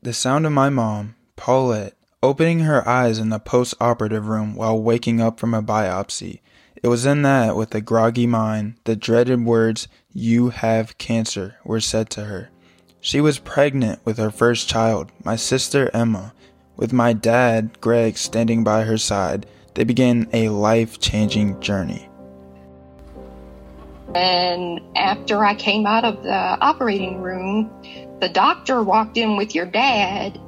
The sound of my mom, Paulette, opening her eyes in the post operative room while waking up from a biopsy. It was in that, with a groggy mind, the dreaded words, You have cancer, were said to her. She was pregnant with her first child, my sister Emma. With my dad, Greg, standing by her side, they began a life changing journey. And after I came out of the operating room, the doctor walked in with your dad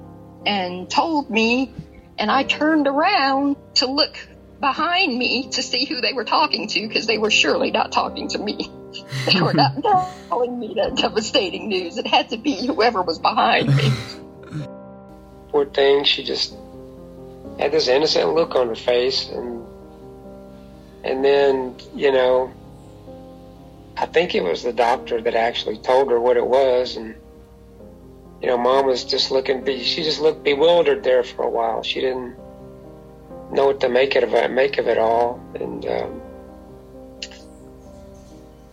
and told me, and I turned around to look behind me to see who they were talking to because they were surely not talking to me. They were not telling me that devastating news. It had to be whoever was behind me. Poor thing, she just had this innocent look on her face, and and then you know, I think it was the doctor that actually told her what it was, and you know, mom was just looking, she just looked bewildered there for a while. She didn't know what to make of it, make of it all, and um,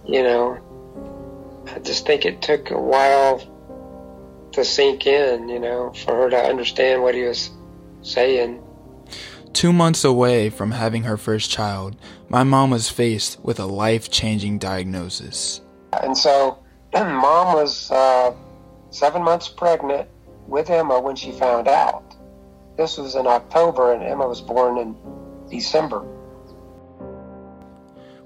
you know, I just think it took a while to sink in, you know, for her to understand what he was saying. Two months away from having her first child, my mom was faced with a life changing diagnosis. And so, mom was. Uh, seven months pregnant with Emma when she found out. This was in October, and Emma was born in December.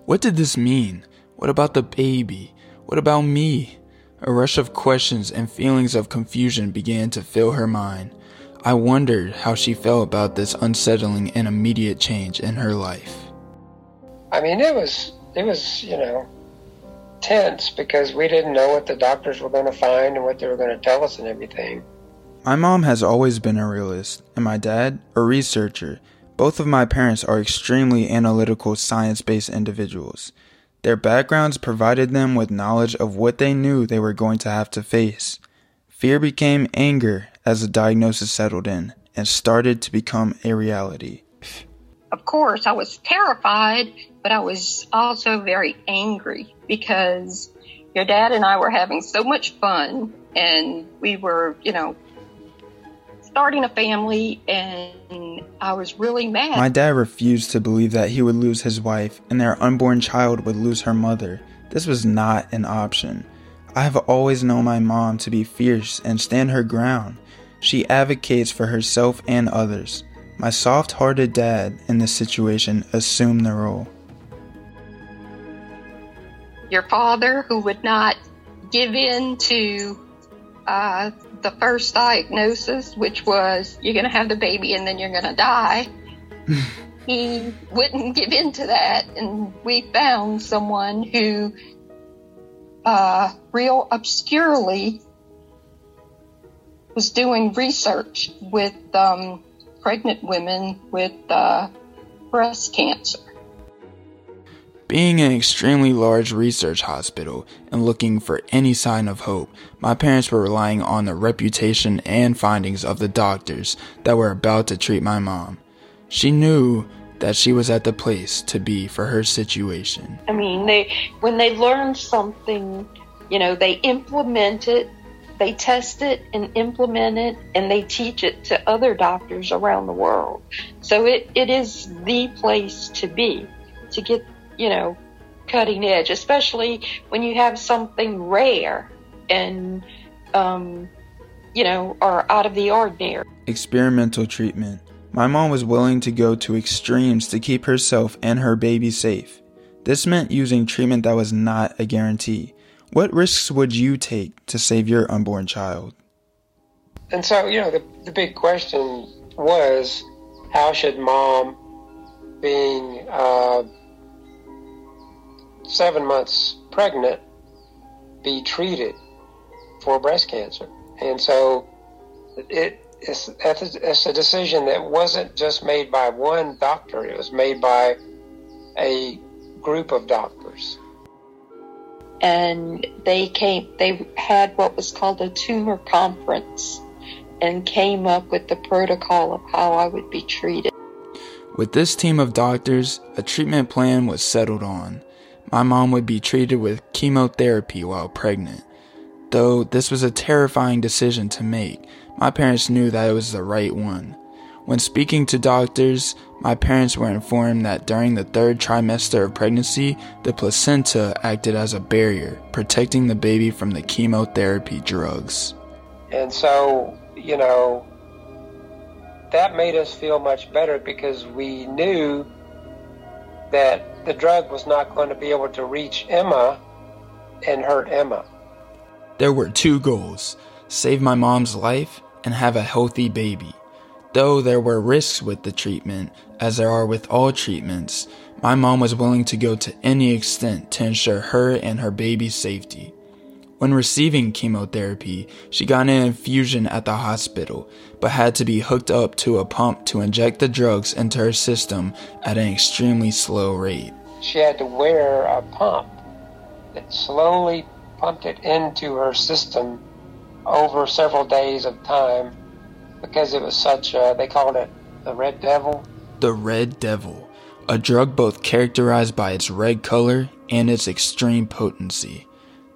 What did this mean? What about the baby? What about me? A rush of questions and feelings of confusion began to fill her mind. I wondered how she felt about this unsettling and immediate change in her life. I mean, it was, it was, you know, tense because we didn't know what the doctors were going to find and what they were going to tell us and everything. My mom has always been a realist, and my dad, a researcher. Both of my parents are extremely analytical, science based individuals. Their backgrounds provided them with knowledge of what they knew they were going to have to face. Fear became anger as the diagnosis settled in and started to become a reality. Of course, I was terrified, but I was also very angry because your dad and I were having so much fun and we were, you know, starting a family and I was really mad. My dad refused to believe that he would lose his wife and their unborn child would lose her mother. This was not an option. I have always known my mom to be fierce and stand her ground. She advocates for herself and others. My soft hearted dad in this situation assumed the role your father who would not give in to uh, the first diagnosis, which was you're going to have the baby and then you're going to die. he wouldn't give in to that, and we found someone who, uh, real obscurely, was doing research with um, pregnant women with uh, breast cancer. Being an extremely large research hospital and looking for any sign of hope, my parents were relying on the reputation and findings of the doctors that were about to treat my mom. She knew that she was at the place to be for her situation. I mean, they when they learn something, you know, they implement it, they test it and implement it, and they teach it to other doctors around the world. So it, it is the place to be to get you know, cutting edge, especially when you have something rare and, um, you know, are out of the ordinary. Experimental treatment. My mom was willing to go to extremes to keep herself and her baby safe. This meant using treatment that was not a guarantee. What risks would you take to save your unborn child? And so, you know, the, the big question was how should mom, being uh, seven months pregnant be treated for breast cancer. And so it, it's, it's a decision that wasn't just made by one doctor, it was made by a group of doctors. And they came, they had what was called a tumor conference and came up with the protocol of how I would be treated. With this team of doctors, a treatment plan was settled on. my mom would be treated with chemotherapy while pregnant. Though this was a terrifying decision to make, my parents knew that it was the right one. When speaking to doctors, my parents were informed that during the third trimester of pregnancy, the placenta acted as a barrier, protecting the baby from the chemotherapy drugs. And so, you know, that made us feel much better because we knew that the drug was not going to be able to reach Emma and hurt Emma. There were two goals save my mom's life and have a healthy baby. Though there were risks with the treatment, as there are with all treatments, my mom was willing to go to any extent to ensure her and her baby's safety. When receiving chemotherapy, she got an infusion at the hospital, but had to be hooked up to a pump to inject the drugs into her system at an extremely slow rate. She had to wear a pump that slowly pumped it into her system over several days of time because it was such a, they called it the red devil. The red devil, a drug both characterized by its red color and its extreme potency.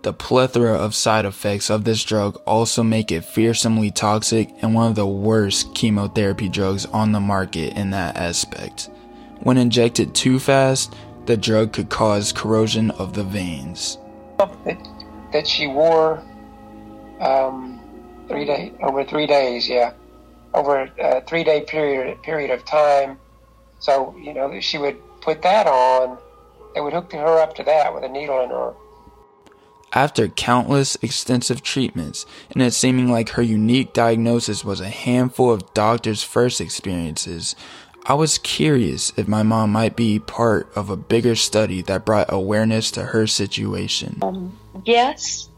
The plethora of side effects of this drug also make it fearsomely toxic and one of the worst chemotherapy drugs on the market in that aspect. When injected too fast, the drug could cause corrosion of the veins. That, that she wore um, three day over three days, yeah, over a three day period period of time. So you know she would put that on. They would hook her up to that with a needle in her after countless extensive treatments, and it seeming like her unique diagnosis was a handful of doctors' first experiences, I was curious if my mom might be part of a bigger study that brought awareness to her situation. Um, yes,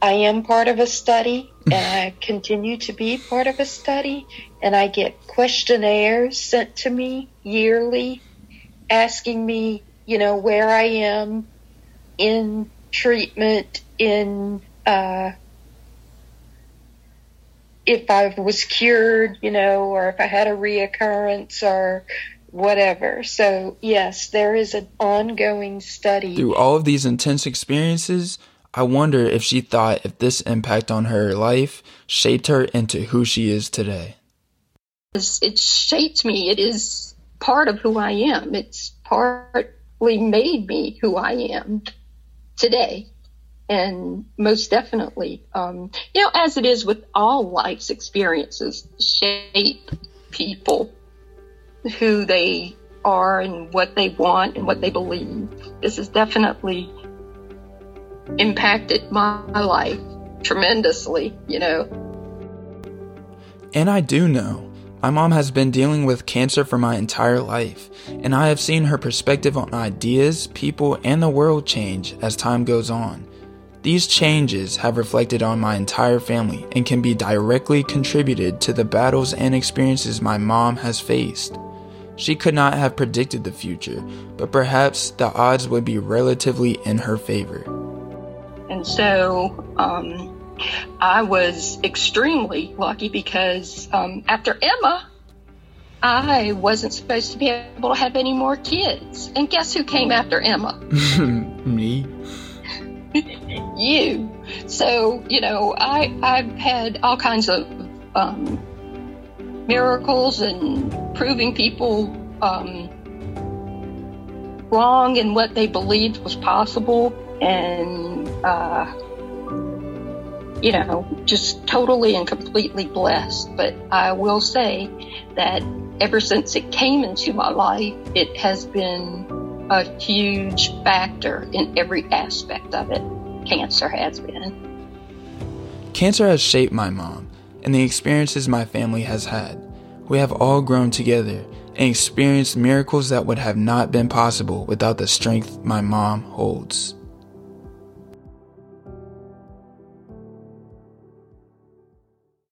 I am part of a study, and I continue to be part of a study, and I get questionnaires sent to me yearly asking me, you know, where I am in treatment in uh, if I was cured, you know, or if I had a reoccurrence or whatever. So, yes, there is an ongoing study. Through all of these intense experiences, I wonder if she thought if this impact on her life shaped her into who she is today. It shaped me. It is part of who I am. It's partly made me who I am today. And most definitely, um, you know, as it is with all life's experiences, shape people who they are and what they want and what they believe. This is definitely impacted my life tremendously, you know. And I do know my mom has been dealing with cancer for my entire life, and I have seen her perspective on ideas, people, and the world change as time goes on. These changes have reflected on my entire family and can be directly contributed to the battles and experiences my mom has faced. She could not have predicted the future, but perhaps the odds would be relatively in her favor. And so, um, I was extremely lucky because um, after Emma, I wasn't supposed to be able to have any more kids. And guess who came after Emma? Me. you. So, you know, I, I've had all kinds of um, miracles and proving people um, wrong in what they believed was possible. And, uh, you know, just totally and completely blessed. But I will say that ever since it came into my life, it has been a huge factor in every aspect of it. Cancer has been. Cancer has shaped my mom and the experiences my family has had. We have all grown together and experienced miracles that would have not been possible without the strength my mom holds.